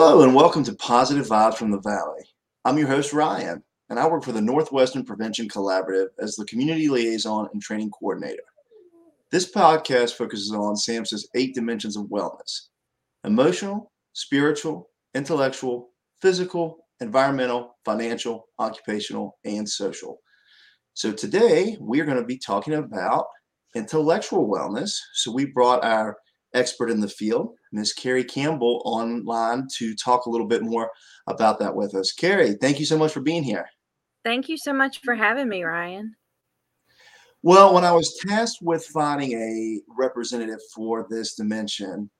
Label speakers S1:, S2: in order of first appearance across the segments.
S1: Hello, and welcome to Positive Vibes from the Valley. I'm your host, Ryan, and I work for the Northwestern Prevention Collaborative as the Community Liaison and Training Coordinator. This podcast focuses on SAMHSA's eight dimensions of wellness emotional, spiritual, intellectual, physical, environmental, financial, occupational, and social. So today we are going to be talking about intellectual wellness. So we brought our expert in the field, Miss Carrie Campbell, online to talk a little bit more about that with us. Carrie, thank you so much for being here.
S2: Thank you so much for having me, Ryan.
S1: Well, when I was tasked with finding a representative for this dimension,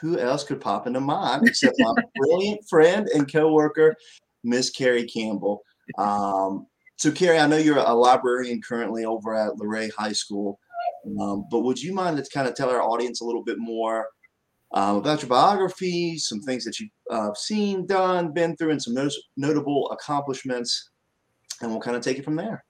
S1: who else could pop into mind except my brilliant friend and coworker, Miss Carrie Campbell. Um, so, Carrie, I know you're a librarian currently over at Luray High School. Um, but would you mind to kind of tell our audience a little bit more um, about your biography, some things that you've uh, seen, done, been through, and some not- notable accomplishments, and we'll kind of take it from there.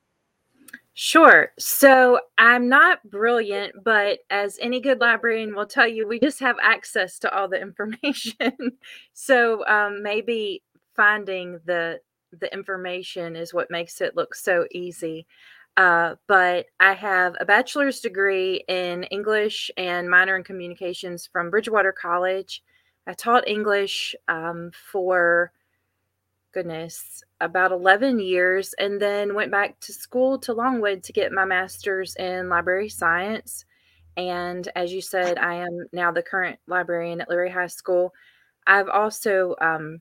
S2: Sure. So I'm not brilliant, but as any good librarian will tell you, we just have access to all the information. so um, maybe finding the the information is what makes it look so easy. Uh, but I have a bachelor's degree in English and minor in communications from Bridgewater College. I taught English um, for, goodness, about 11 years and then went back to school to Longwood to get my master's in library science. And as you said, I am now the current librarian at Luray High School. I've also um,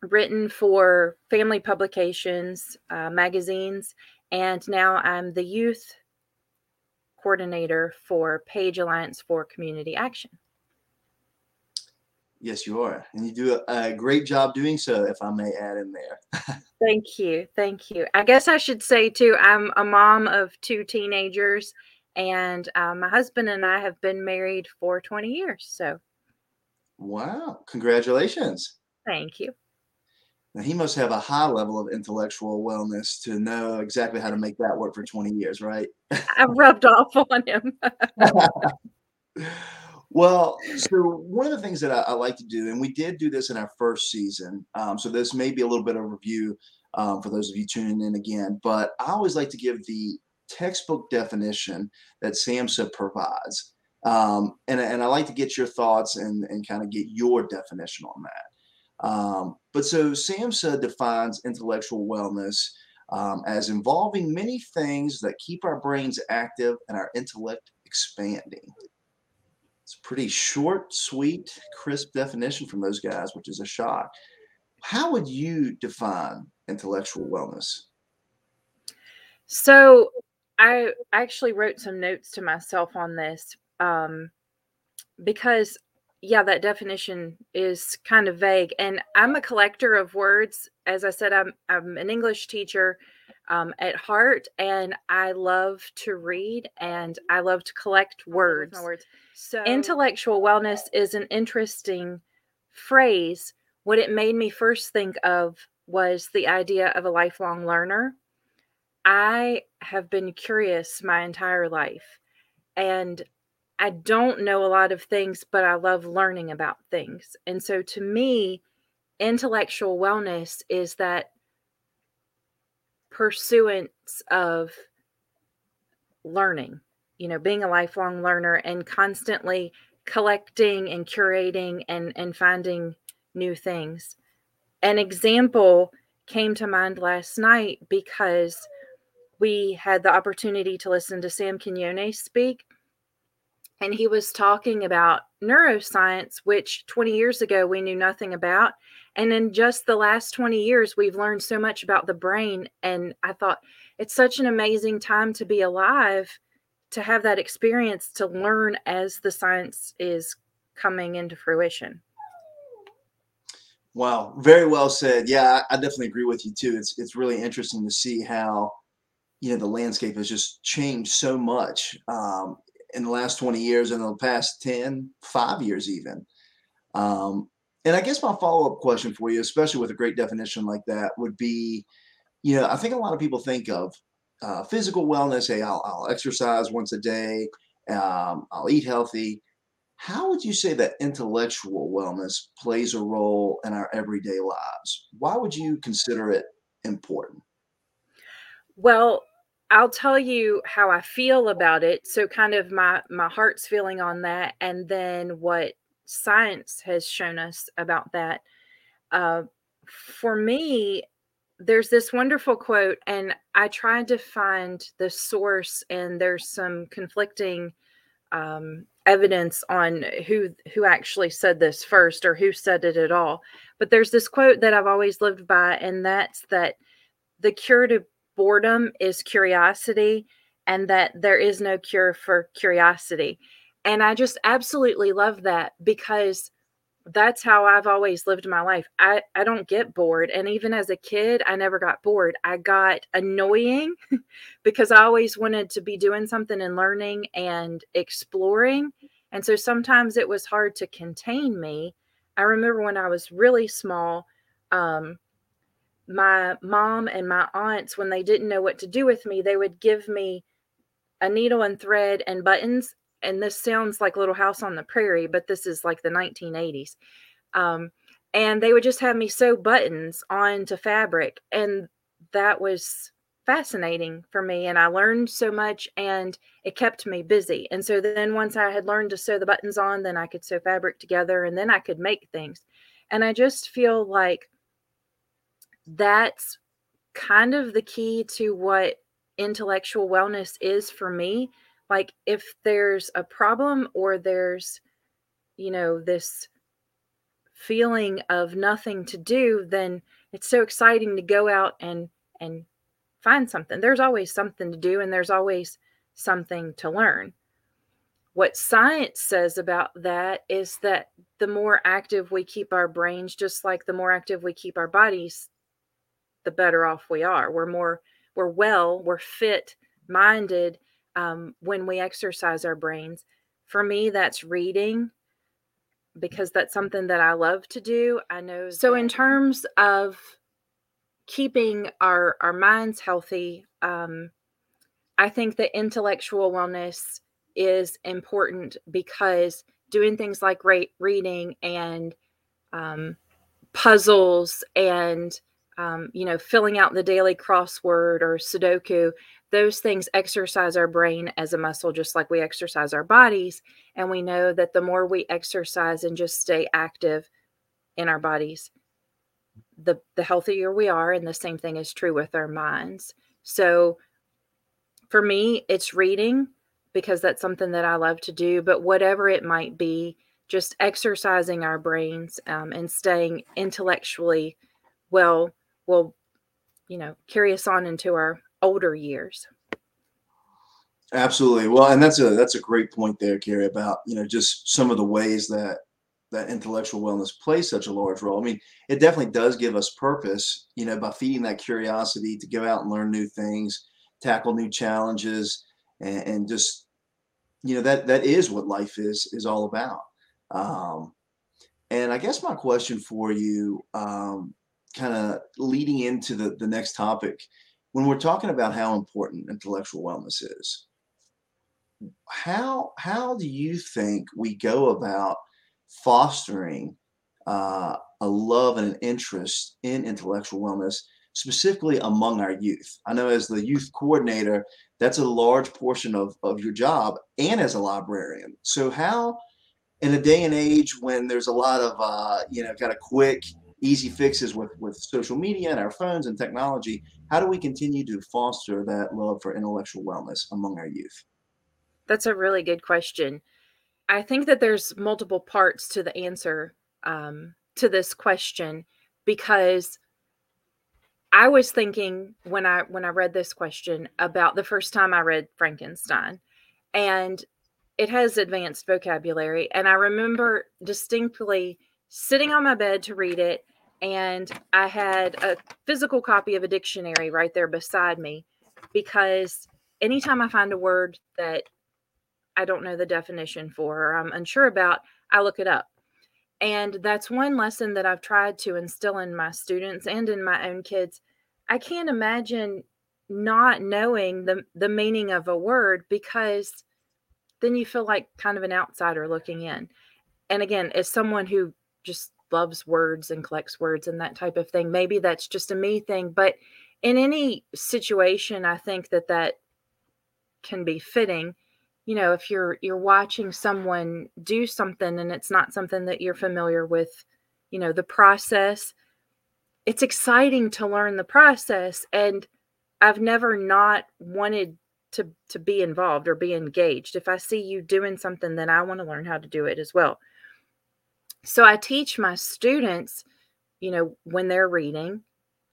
S2: written for family publications, uh, magazines, and now I'm the youth coordinator for Page Alliance for Community Action.
S1: Yes, you are. And you do a, great job doing so, if I may add in there.
S2: thank you. Thank you. I guess I should say, too, I'm a mom of two teenagers, and uh, my husband and I have been married for 20 years. So,
S1: wow. Congratulations.
S2: Thank you.
S1: Now he must have a high level of intellectual wellness to know exactly how to make that work for 20 years, right?
S2: I rubbed off on him.
S1: well, so one of the things that I, I, like to do, and we did do this in our first season, um, so this may be a little bit of review um, for those of you tuning in again, but I always like to give the textbook definition that SAMHSA provides. Um, and, and I like to get your thoughts and, and kind of get your definition on that. Um, but so SAMHSA defines intellectual wellness um, as involving many things that keep our brains active and our intellect expanding. It's a pretty short, sweet, crisp definition from those guys, which is a shock. How would you define intellectual wellness?
S2: So I actually wrote some notes to myself on this um, because yeah, that definition is kind of vague. And I'm a collector of words. As I said, I'm I'm an English teacher um, at heart, and I love to read and I love to collect words. words. So intellectual wellness is an interesting phrase. What it made me first think of was the idea of a lifelong learner. I have been curious my entire life. And I don't know a lot of things, but I love learning about things. And so to me, intellectual wellness is that pursuance of learning, you know, being a lifelong learner and constantly collecting and curating and, and finding new things. An example came to mind last night because we had the opportunity to listen to Sam Quinones speak and he was talking about neuroscience, which 20 years ago we knew nothing about. And in just the last 20 years, we've learned so much about the brain. And I thought it's such an amazing time to be alive to have that experience to learn as the science is coming into fruition.
S1: Wow, very well said. Yeah, I definitely agree with you too. It's it's really interesting to see how you know the landscape has just changed so much. Um, in the last 20 years and the past 10, five years even. Um, and I guess my follow up question for you, especially with a great definition like that, would be you know, I think a lot of people think of uh, physical wellness. Hey, I'll, I'll, exercise once a day, um, I'll eat healthy. How would you say that intellectual wellness plays a role in our everyday lives? Why would you consider it important?
S2: Well, I'll tell you how I feel about it. So kind of my my heart's feeling on that and then what science has shown us about that. Uh, for me, there's this wonderful quote and I tried to find the source and there's some conflicting um, evidence on who who actually said this first or who said it at all. But there's this quote that I've always lived by and that's that the cure to boredom is curiosity and that there is no cure for curiosity. And I just absolutely love that because that's how I've always lived my life. I, I don't get bored. And even as a kid, I never got bored. I got annoying because I always wanted to be doing something and learning and exploring. And so sometimes it was hard to contain me. I remember when I was really small, um, my mom and my aunts, when they didn't know what to do with me, they would give me a needle and thread and buttons. And this sounds like Little House on the Prairie, but this is like the 1980s. Um, and they would just have me sew buttons onto fabric. And that was fascinating for me. And I learned so much and it kept me busy. And so then once I had learned to sew the buttons on, then I could sew fabric together and then I could make things. And I just feel like that's kind of the key to what intellectual wellness is for me. Like, if there's a problem or there's, you know, this feeling of nothing to do, then it's so exciting to go out and, and, find something. There's always something to do and there's always something to learn. What science says about that is that the more active we keep our brains, just like the more active we keep our bodies, the better off we are. We're more, we're well, we're fit minded um, when we exercise our brains. For me, that's reading because that's something that I love to do. I know. So, in terms of keeping our our minds healthy, um, I think that intellectual wellness is important because doing things like rate reading and um, puzzles and um, you know, filling out the daily crossword or Sudoku, those things exercise our brain as a muscle, just like we exercise our bodies. And we know that the more we exercise and just stay active in our bodies, the, the healthier we are. And the same thing is true with our minds. So for me, it's reading because that's something that I love to do. But whatever it might be, just exercising our brains um, and staying intellectually well will, you know, carry us on into our older years.
S1: Absolutely. Well, and that's a that's a great point there, Carrie, about you know just some of the ways that that intellectual wellness plays such a large role. I mean, it definitely does give us purpose, you know, by feeding that curiosity to go out and learn new things, tackle new challenges, and, and just you know that that is what life is is all about. Um, and I guess my question for you, um, kind of leading into the, the next topic, when we're talking about how important intellectual wellness is, how how do you think we go about fostering uh, a love and an interest in intellectual wellness, specifically among our youth? I know as the youth coordinator, that's a large portion of, of your job, and as a librarian. So how in a day and age when there's a lot of uh, you know kind of quick easy fixes with with social media and our phones and technology how do we continue to foster that love for intellectual wellness among our youth?
S2: That's a really good question. I think that there's multiple parts to the answer um, to this question because i was thinking when i when i read this question about the first time i read frankenstein and it has advanced vocabulary and i remember distinctly sitting on my bed to read it and I had a physical copy of a dictionary right there beside me because anytime I find a word that I don't know the definition for or I'm unsure about, I look it up. And that's one lesson that I've tried to instill in my students and in my own kids. I can't imagine not knowing the the meaning of a word because then you feel like kind of an outsider looking in. And again, as someone who just loves words and collects words and that type of thing, maybe that's just a me thing, but in any situation, I think that that can be fitting. You know, if you're you're watching someone do something and it's not something that you're familiar with, you know, the process, it's exciting to learn the process and I've never not wanted to to be involved or be engaged. If I see you doing something, then I want to learn how to do it as well. So I teach my students, you know, when they're reading,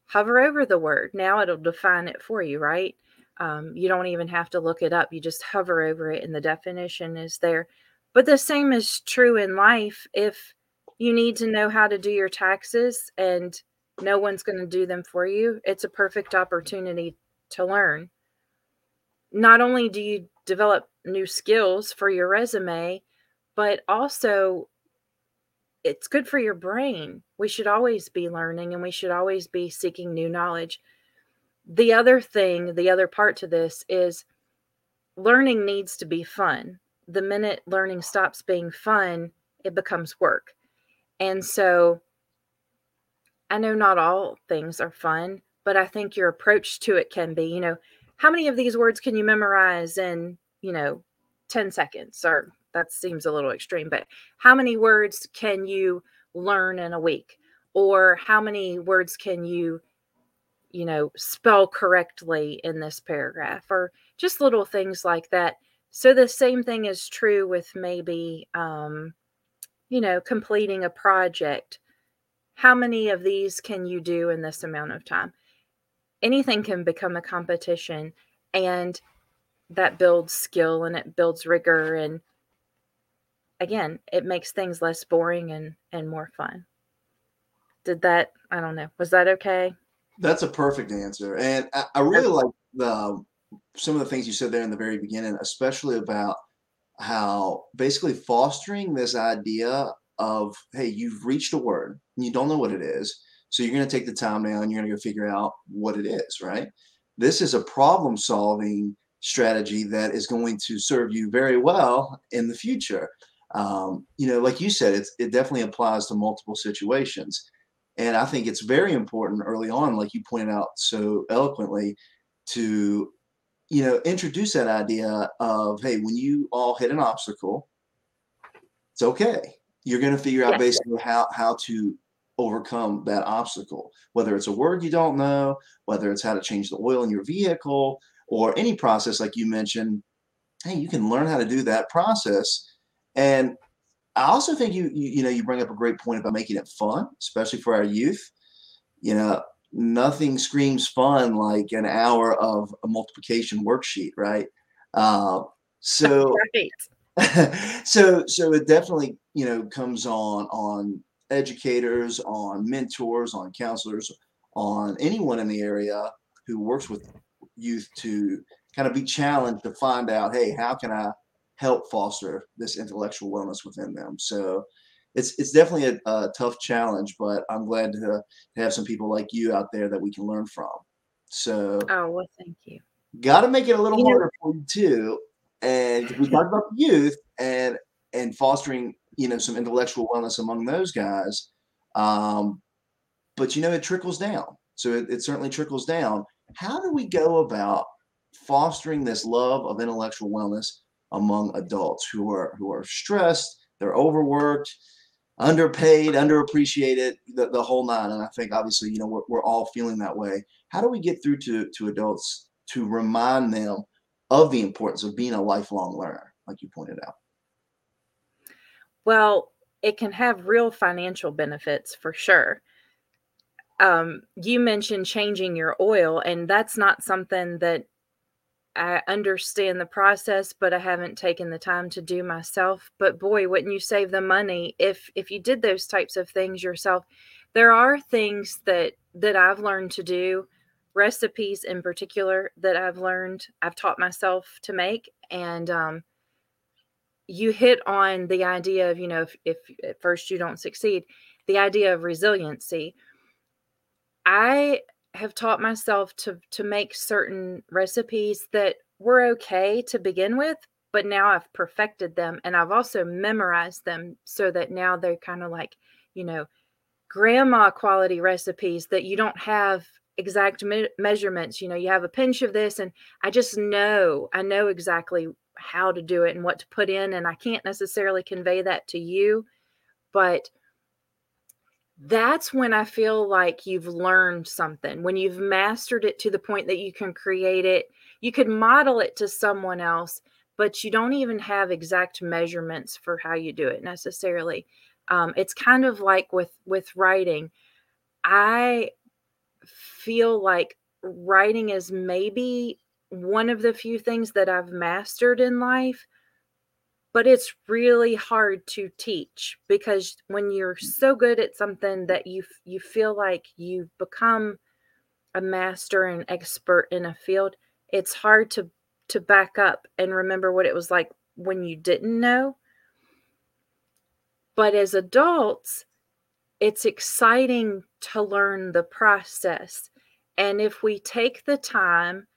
S2: hover over the word. Now it'll define it for you, right? Um, you don't even have to look it up. You just hover over it and the definition is there. But the same is true in life. If you need to know how to do your taxes and no one's going to do them for you, it's a perfect opportunity to learn. Not only do you develop new skills for your resume, but also it's good for your brain. We should always be learning and we should always be seeking new knowledge. The other thing, the other part to this is learning needs to be fun. The minute learning stops being fun, it becomes work. And so I know not all things are fun, but I think your approach to it can be, you know, how many of these words can you memorize in, you know, 10 seconds or that seems a little extreme, but how many words can you learn in a week? Or how many words can you, you know, spell correctly in this paragraph? Or just little things like that. So the same thing is true with maybe, um, you know, completing a project. How many of these can you do in this amount of time? Anything can become a competition, and that builds skill and it builds rigor and again, it makes things less boring and and more fun. Did that? I don't know. Was that okay?
S1: That's a perfect answer, and I, I really like the um, some of the things you said there in the very beginning, especially about how basically fostering this idea of hey, you've reached a word and you don't know what it is, so you're going to take the time now and you're going to go figure out what it is, right? This is a problem solving strategy that is going to serve you very well in the future um, you know, like you said, it's, it definitely applies to multiple situations. And I think it's very important early on, like you pointed out so eloquently, to, you know, introduce that idea of, hey, when you all hit an obstacle, it's okay. You're going to figure out yes. basically how, how to overcome that obstacle, whether it's a word you don't know, whether it's how to change the oil in your vehicle, or any process like you mentioned. Hey, you can learn how to do that process and I also think you, you, you know you bring up a great point about making it fun, especially for our youth. You know, nothing screams fun like an hour of a multiplication worksheet, right? Uh, so, right. so, so it definitely you know comes on on educators, on mentors, on counselors, on anyone in the area who works with youth to kind of be challenged to find out, hey, how can I help foster this intellectual wellness within them. So it's it's definitely a, a tough challenge, but I'm glad to, to, have some people like you out there that we can learn from. So
S2: oh well, thank you.
S1: Got to make it a little you harder know, for you too. And we talked about the youth and and fostering you know some intellectual wellness among those guys. Um, but you know it trickles down. So it, it certainly trickles down. How do we go about fostering this love of intellectual wellness among adults who are who are stressed, they're overworked, underpaid, underappreciated, the, the whole nine. And I think obviously, you know, we're, we're all feeling that way. How do we get through to to adults to remind them of the importance of being a lifelong learner, like you pointed out?
S2: Well, it can have real financial benefits for sure. Um, you mentioned changing your oil, and that's not something that I understand the process, but I haven't taken the time to do myself. But boy, wouldn't you save the money if if you did those types of things yourself? There are things that that I've learned to do, recipes in particular that I've learned, I've taught myself to make, and um, you hit on the idea of you know if, if at first you don't succeed, the idea of resiliency. I have taught myself to to make certain recipes that were okay to begin with, but now I've perfected them and I've also memorized them so that now they're kind of like, you know, grandma quality recipes that you don't have exact me- measurements. You know, you have a pinch of this, and I just know, I know exactly how to do it and what to put in. And I can't necessarily convey that to you, but that's when I feel like you've learned something, when you've mastered it to the point that you can create it. You could model it to someone else, but you don't even have exact measurements for how you do it necessarily. Um, it's kind of like with with writing. I feel like writing is maybe one of the few things that I've mastered in life, but it's really hard to teach because when you're mm. so good at something that you you feel like you've become a master and expert in a field, it's hard to to back up and remember what it was like when you didn't know. But as adults, it's exciting to learn the process. And if we take the time,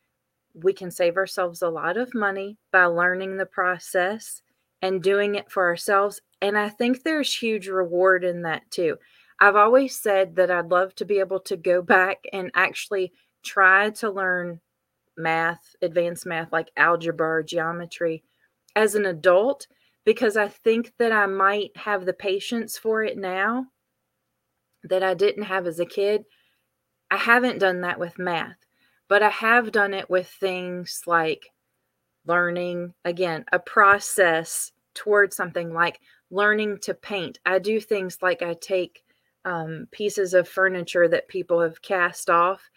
S2: we can save ourselves a lot of money by learning the process and doing it for ourselves. And I think there's huge reward in that too. I've always said that I'd love to be able to go back and actually try to learn math, advanced math like algebra geometry as an adult because I think that I might have the patience for it now that I didn't have as a kid. I haven't done that with math, but I have done it with things like learning, again, a process towards something like learning to paint. I do things like I take um, pieces of furniture that people have cast off.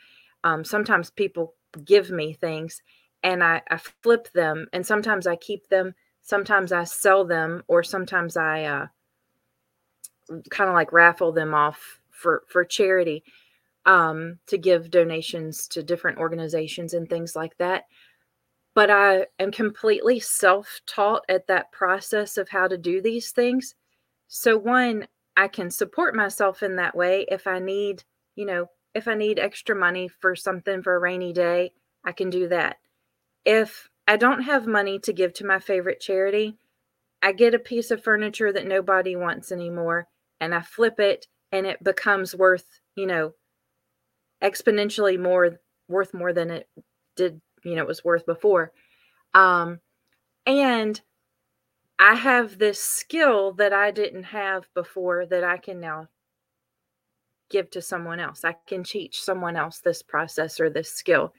S2: Um, sometimes people give me things and I, I, flip them, and sometimes I keep them, sometimes I sell them, or sometimes I uh, kind of like raffle them off for for charity um, to give donations to different organizations and things like that. But I am completely self taught at that process of how to do these things. So, one, I can support myself in that way if I need, you know, if I need extra money for something for a rainy day, I can do that. If I don't have money to give to my favorite charity, I get a piece of furniture that nobody wants anymore and I flip it and it becomes worth, you know, exponentially more worth more than it did, you know, it was worth before. Um and I have this skill that I didn't have before that I can now give to someone else. I can teach someone else this process or this skill.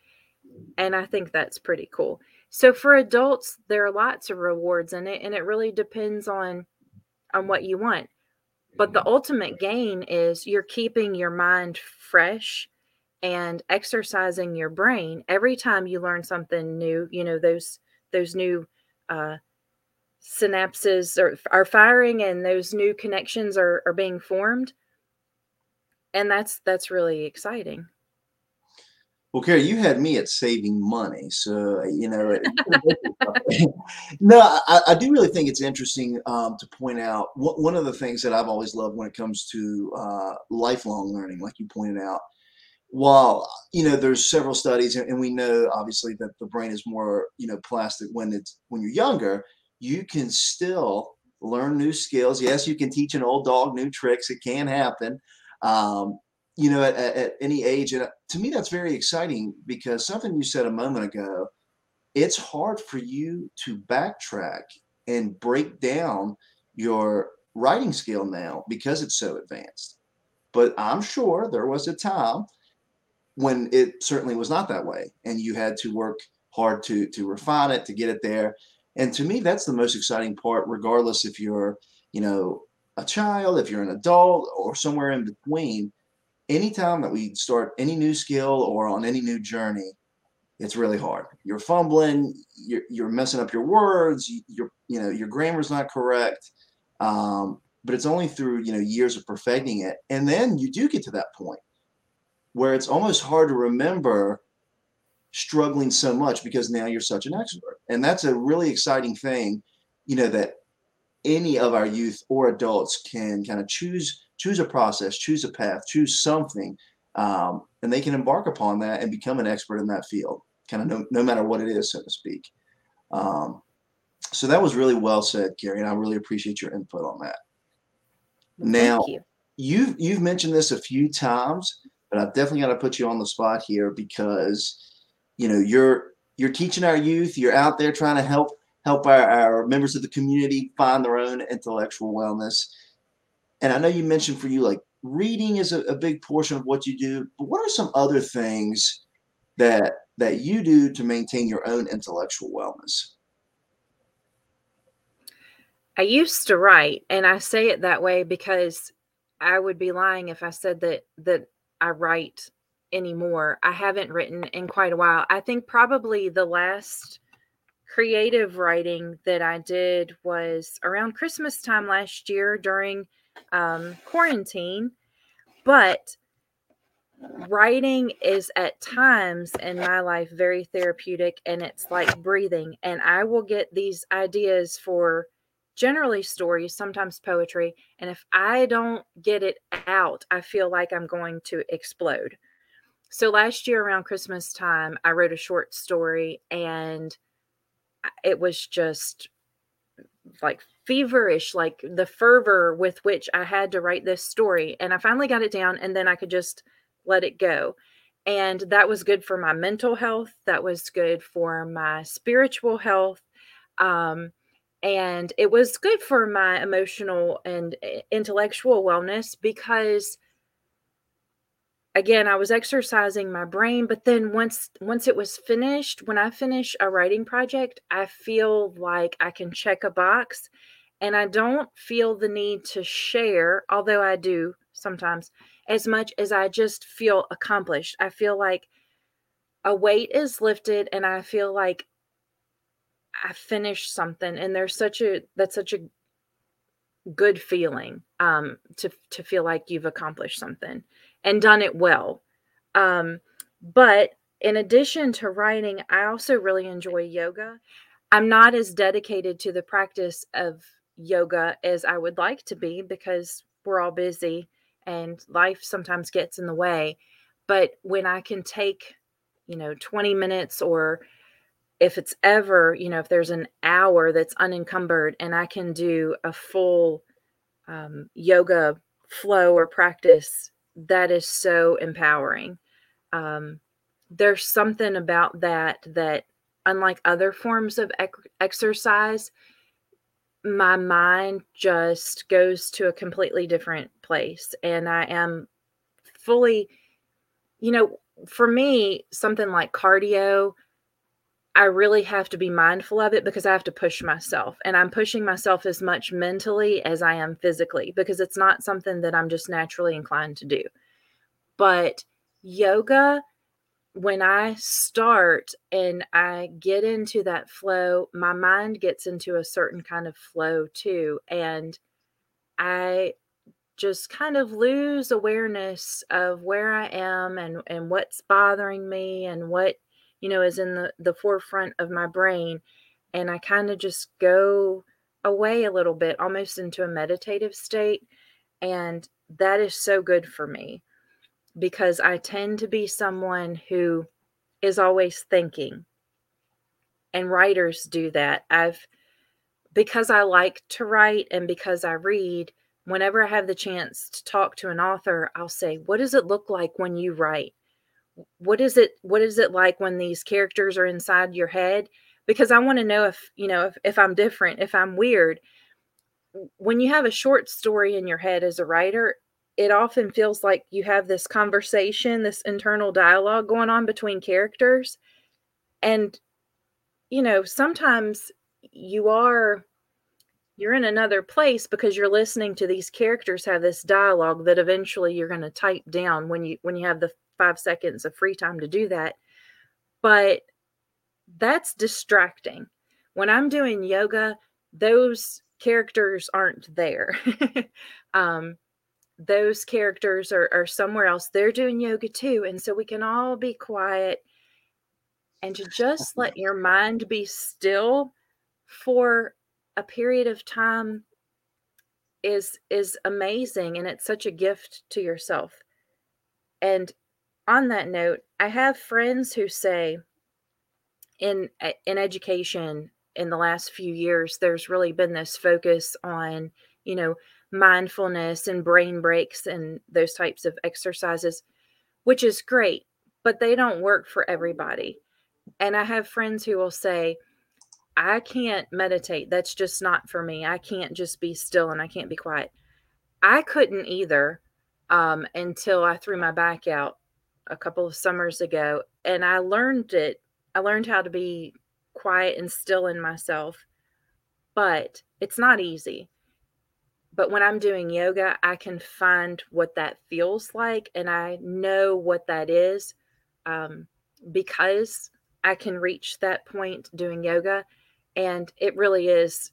S2: And I think that's pretty cool. So for adults, there are lots of rewards in it and it really depends on on what you want. But the ultimate gain is you're keeping your mind fresh and exercising your brain every time you learn something new. You know those those new uh, synapses are, are firing and those new connections are, are being formed and that's that's really exciting
S1: well, Carrie, you had me at saving money, so you know. no, I, I, do really think it's interesting um, to point out one of the things that I've always loved when it comes to uh, lifelong learning, like you pointed out. While you know, there's several studies, and we know obviously that the brain is more you know plastic when it's when you're younger. You can still learn new skills. Yes, you can teach an old dog new tricks. It can happen. Um, you know, at, at, any age. And to me, that's very exciting because something you said a moment ago, it's hard for you to backtrack and break down your writing skill now because it's so advanced. But I'm sure there was a time when it certainly was not that way, and you had to work hard to to refine it to get it there. And to me, that's the most exciting part, regardless if you're, you know, a child, if you're an adult, or somewhere in between anytime that we start any new skill or on any new journey, it's really hard. You're fumbling, you're, you're messing up your words, you, you're, you know, your grammar's not correct. Um, but it's only through, you know, years of perfecting it. And then you do get to that point where it's almost hard to remember struggling so much because now you're such an expert. And that's a really exciting thing, you know, that any of our youth or adults can kind of choose choose a process, choose a path, choose something, um, and they can embark upon that and become an expert in that field, kind of no, no matter what it is, so to speak. Um, So that was really well said, Carrie, and I really appreciate your input on that. Now,
S2: thank you.
S1: you've you've mentioned this a few times, but I've definitely got to put you on the spot here because you know you're you're teaching our youth, you're out there trying to help help our, our members of the community find their own intellectual wellness. And I know you mentioned for you like reading is a, a big portion of what you do, but what are some other things that that you do to maintain your own intellectual wellness?
S2: I used to write, and I say it that way because I would be lying if I said that that I write anymore. I haven't written in quite a while. I think probably the last creative writing that I did was around Christmas time last year during um, quarantine. But writing is at times in my life very therapeutic and it's like breathing. And I will get these ideas for generally stories, sometimes poetry. And if I don't get it out, I feel like I'm going to explode. So last year around Christmas time, I wrote a short story and it was just like feverish, like the fervor with which I had to write this story. And I finally got it down and then I could just let it go. And that was good for my mental health. That was good for my spiritual health. Um, and it was good for my emotional and eh, intellectual wellness because again i was exercising my brain but then once once it was finished when i finish a writing project i feel like i can check a box and i don't feel the need to share although i do sometimes as much as i just feel accomplished. I feel like a weight is lifted and i feel like i finished something and there's such a that's such a good feeling um to to feel like you've accomplished something and done it well. Um, but in addition to writing, I also really enjoy yoga. I'm not as dedicated to the practice of yoga as I would like to be because we're all busy and life sometimes gets in the way. But when I can take, you know, 20 minutes or if it's ever, you know, if there's an hour that's unencumbered and I can do a full um, yoga flow or practice that is so empowering. Um, there's something about that that, unlike other forms of ec- exercise, my mind just goes to a completely different place. And I am fully, you know, for me, something like cardio, I really have to be mindful of it because I have to push myself. And I'm pushing myself as much mentally as I am physically because it's not something that I'm just naturally inclined to do. But yoga, when I start and I get into that flow, my mind gets into a certain kind of flow too. And I just kind of lose awareness of where I am and, and what's bothering me and what you know, is in the, the forefront of my brain. And I kind of just go away a little bit, almost into a meditative state. And that is so good for me because I tend to be someone who is always thinking. And writers do that. I've, because I like to write and because I read, whenever I have the chance to talk to an author, I'll say, What does it look like when you write? What is it what is it like when these characters are inside your head? Because i want to know if you know if, if i'm different if i'm weird. When you have a short story in your head as a writer it often feels like you have this conversation this internal dialogue going on between characters. And you know sometimes you are you're in another place because you're listening to these characters have this dialogue that eventually you're going to type down when you when you have the five seconds of free time to do that. But that's distracting. When I'm doing yoga, those characters aren't there. um, those characters are, are somewhere else. They're doing yoga too. And so we can all be quiet and to just let your mind be still for a period of time is is amazing and it's such a gift to yourself and on that note, I have friends who say in in education in the last few years, there's really been this focus on, you know, mindfulness and brain breaks and those types of exercises, which is great, but they don't work for everybody. And I have friends who will say, I can't meditate. That's just not for me. I can't just be still and I can't be quiet. I couldn't either um, until I threw my back out a couple of summers ago. And I learned it. I learned how to be quiet and still in myself. But it's not easy. But when I'm doing yoga, I can find what that feels like and I know what that is um, because I can reach that point doing yoga. And it really is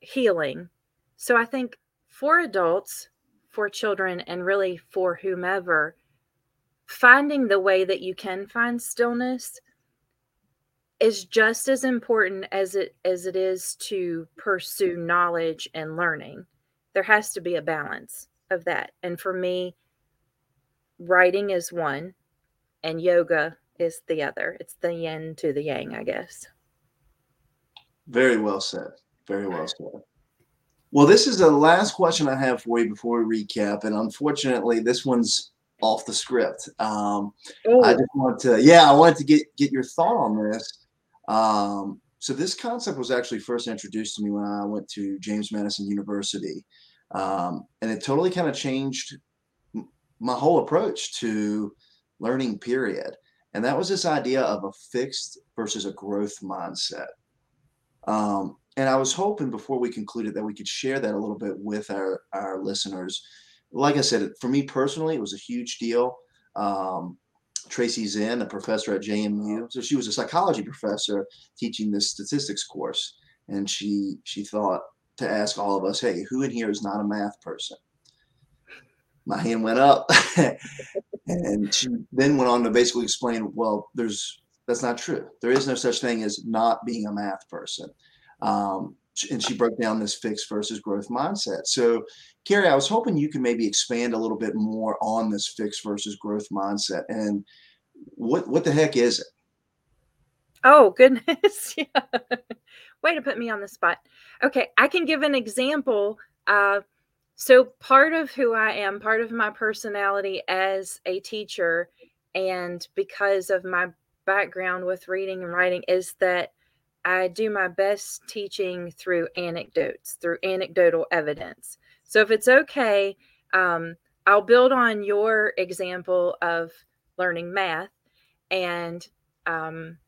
S2: healing. So I think for adults, for children, and really for whomever, finding the way that you can find stillness is just as important as it as it is to pursue knowledge and learning. There has to be a balance of that. And for me writing is one and yoga is the other. It's the yin to the yang i guess
S1: very well said. Very well said. Well this is the last question i have for you before we recap and unfortunately this one's off the script. Um, i just want to yeah i wanted to get get your thought on this. Um, so this concept was actually first introduced to me when I went to James Madison University, um, and it totally kind of changed my whole approach to learning. Period, and that was this idea of a fixed versus a growth mindset. Um, and I was hoping before we concluded that we could share that a little bit with our our listeners. Like I said, for me personally, it was a huge deal. Um, Tracy Zinn, a professor at JMU. So she was a psychology professor teaching this statistics course, and she she thought to ask all of us, "Hey, who in here is not a math person?" My hand went up, and she then went on to basically explain, "Well, there's that's not true. There is no such thing as not being a math person." Um, and she broke down this fixed versus growth mindset. So, Carrie, I was hoping you could maybe expand a little bit more on this fixed versus growth mindset and what what the heck is it?
S2: Oh goodness, yeah. Way to put me on the spot. Okay, I can give an example. Uh, so part of who I am, part of my personality as a teacher, and because of my background with reading and writing, is that I do my best teaching through anecdotes, through anecdotal evidence. So if it's okay, um, I'll build on your example of learning math. And um,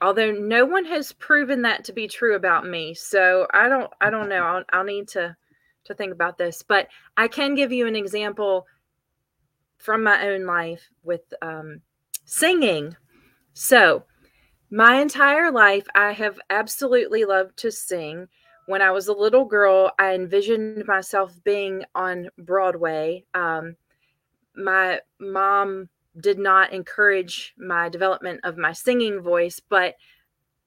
S2: although no one has proven that to be true about me, so I don't, I don't know. I'll, I'll need to to think about this, but I can give you an example from my own life with um, singing. So my entire life, I have absolutely loved to sing. When I was a little girl, I envisioned myself being on Broadway. Um, my mom did not encourage my development of my singing voice, but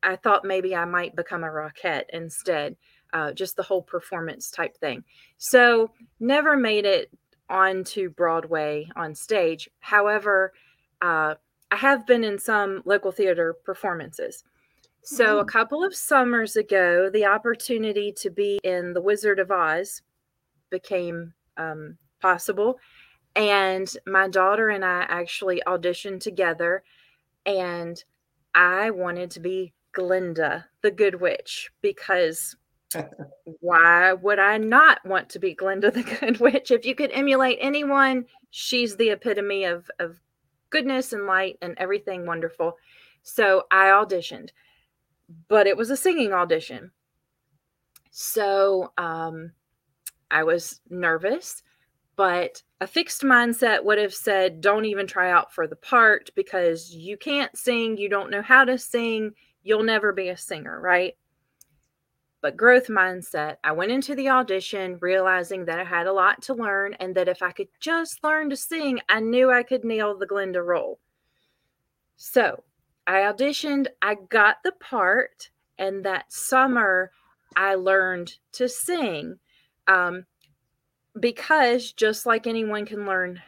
S2: I thought maybe I might become a rockette instead, uh, just the whole performance type thing. So, never made it onto Broadway on stage. However, uh, I have been in some local theater performances. So, a mm-hmm. couple of summers ago, the opportunity to be in The Wizard of Oz became um, possible. And my daughter and I actually auditioned together. And I wanted to be Glinda, the Good Witch, because why would I not want to be Glinda, the Good Witch? If you could emulate anyone, she's the epitome of, of goodness and light and everything wonderful. So I auditioned, but it was a singing audition. So um, I was nervous, but a fixed mindset would have said, don't even try out for the part because you can't sing, you don't know how to sing, you'll never be a singer, right? But growth mindset. I went into the audition realizing that I had a lot to learn and that if I could just learn to sing, I knew I could nail the Glinda role. So I auditioned, I got the part, and that summer I learned to sing. Um, because just like anyone can learn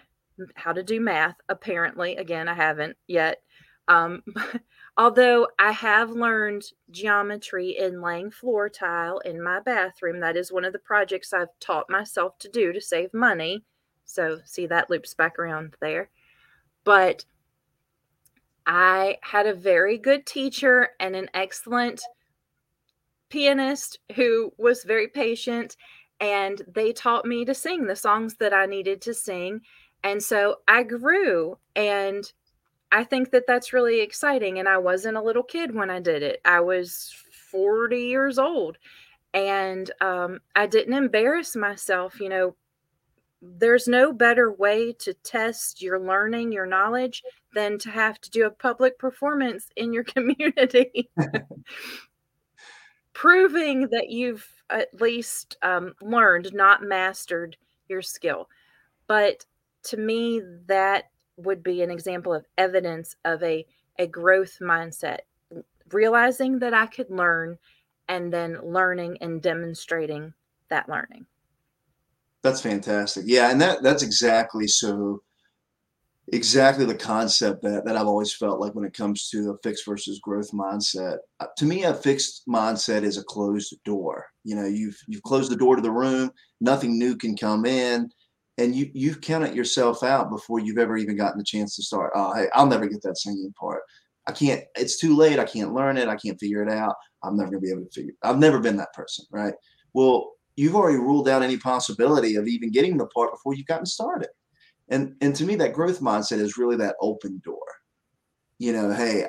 S2: how to do math, apparently, again, I haven't yet. Um, Although I have learned geometry in laying floor tile in my bathroom. That is one of the projects I've taught myself to do to save money. So, see, that loops back around there. But I had a very good teacher and an excellent pianist who was very patient and they taught me to sing the songs that I needed to sing. And so I grew and I think that that's really exciting. And I wasn't a little kid when I did it, I was 40 years old. And um, I didn't embarrass myself. You know, there's no better way to test your learning, your knowledge, than to have to do a public performance in your community. Proving that you've at least um, learned, not mastered your skill. But to me, that would be an example of evidence of a, a growth mindset, realizing that I could learn and then learning and demonstrating that learning.
S1: That's fantastic. Yeah, and that that's exactly so exactly the concept that that I've always felt like when it comes to a fixed versus growth mindset. Uh, to me, a fixed mindset is a closed door. You know, you've you've closed the door to the room, nothing new can come in, and you you've counted yourself out before you've ever even gotten the chance to start. Oh, hey, I'll never get that singing part. I can't. It's too late. I can't learn it. I can't figure it out. I'm never gonna be able to figure. I've never been that person, right? Well, you've already ruled out any possibility of even getting the part before you've gotten started. And and to me, that growth mindset is really that open door. You know, hey,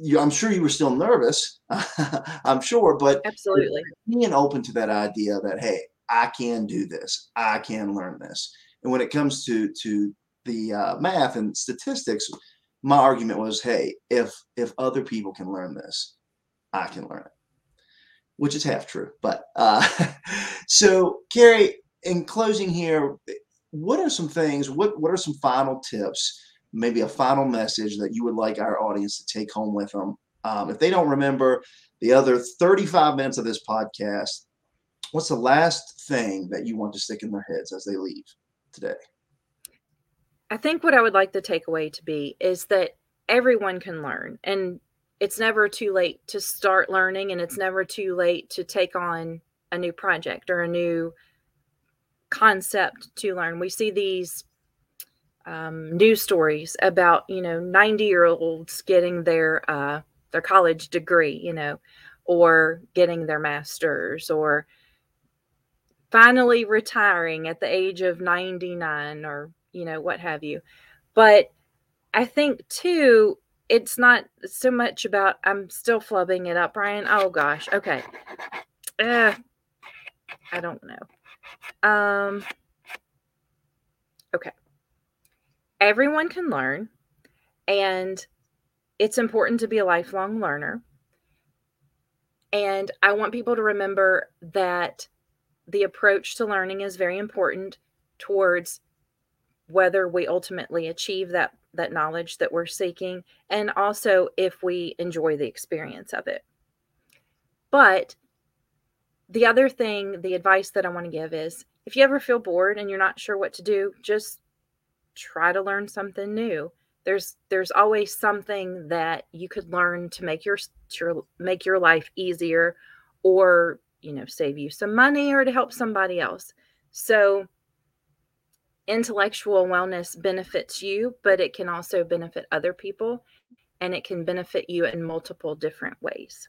S1: you, I'm sure you were still nervous. I'm sure, but
S2: absolutely
S1: being open to that idea that hey, I can do this. I can learn this. And when it comes to to the uh, math and statistics, my argument was, hey, if if other people can learn this, I can learn it which is half true. But uh, so, Carrie, in closing here, what are some things? What what are some final tips? Maybe a final message that you would like our audience to take home with them. Um, if they don't remember the other 35 minutes of this podcast, what's the last thing that you want to stick in their heads as they leave today?
S2: I think what I would like the takeaway to be is that everyone can learn. And it's never too late to start learning and it's never too late to take on a new project or a new concept to learn. We see these um, news stories about you know 90 year olds getting their uh, their college degree, you know, or getting their masters, or finally retiring at the age of 99, or you know what have you. But I think too it's not so much about I'm still flubbing it up, Ryan. Oh gosh. Okay. Uh, I don't know. Um okay. Everyone can learn and it's important to be a lifelong learner. And I want people to remember that the approach to learning is very important towards whether we ultimately achieve that that knowledge that we're seeking and also if we enjoy the experience of it. But the other thing the advice that i want to give is if you ever feel bored and you're not sure what to do just try to learn something new. There's there's always something that you could learn to make your to make your life easier or you know save you some money or to help somebody else so intellectual wellness benefits you, but it can also benefit other people and it can benefit you in multiple different ways.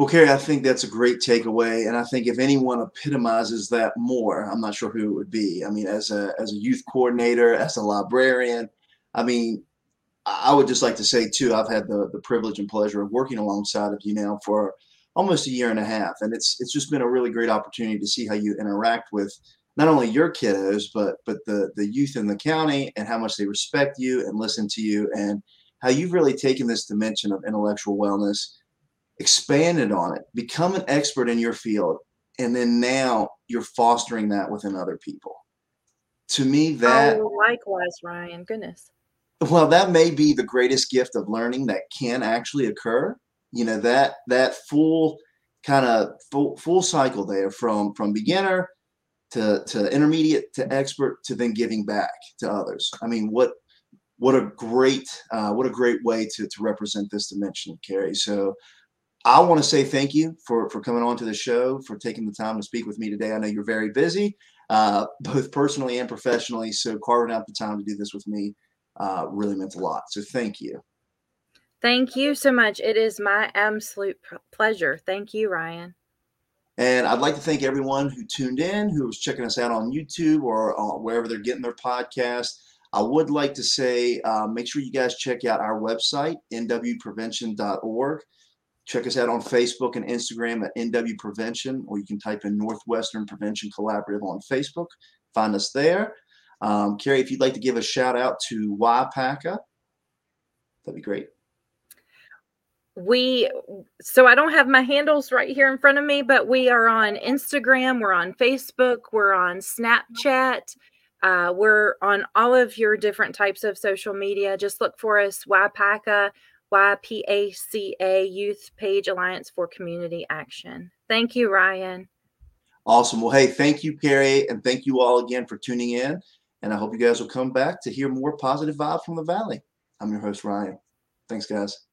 S1: Okay, I think that's a great takeaway, and I think if anyone epitomizes that more, I'm not sure who it would be. I mean, as a as a youth coordinator, as a librarian, I mean, I would just like to say too, I've had the the privilege and pleasure of working alongside of you now for almost a year and a half, and it's it's just been a really great opportunity to see how you interact with not only your kiddos, but but the the youth in the county and how much they respect you and listen to you and how you've really taken this dimension of intellectual wellness, expanded on it, become an expert in your field, and then now you're fostering that within other people. To me, that
S2: oh, likewise, Ryan. Goodness.
S1: Well, that may be the greatest gift of learning that can actually occur. You know that that full kind of full, full cycle there from from beginner to, to intermediate to expert to then giving back to others. I mean, what what a great uh, what a great way to to represent this dimension, Carrie. So I want to say thank you for for coming on to the show, for taking the time to speak with me today. I know you're very busy, uh, both personally and professionally. So carving out the time to do this with me uh, really meant a lot. So thank you.
S2: Thank you so much. It is my absolute pleasure. Thank you, Ryan.
S1: And I'd like to thank everyone who tuned in, who was checking us out on YouTube or wherever they're getting their podcast. I would like to say uh, make sure you guys check out our website, nwprevention.org. Check us out on Facebook and Instagram at NW Prevention, or you can type in Northwestern Prevention Collaborative on Facebook. Find us there. Um, Carrie, if you'd like to give a shout out to YPACA, that'd be great
S2: we so i don't have my handles right here in front of me but we are on instagram we're on facebook we're on snapchat uh, we're on all of your different types of social media just look for us YPACA, YPACA Youth Page Alliance for Community Action. Thank you, Ryan.
S1: Awesome. Well, hey, thank you, Carrie, and thank you all again for tuning in. And I hope you guys will come back to hear more positive vibes from the Valley. I'm your host, Ryan. Thanks, guys.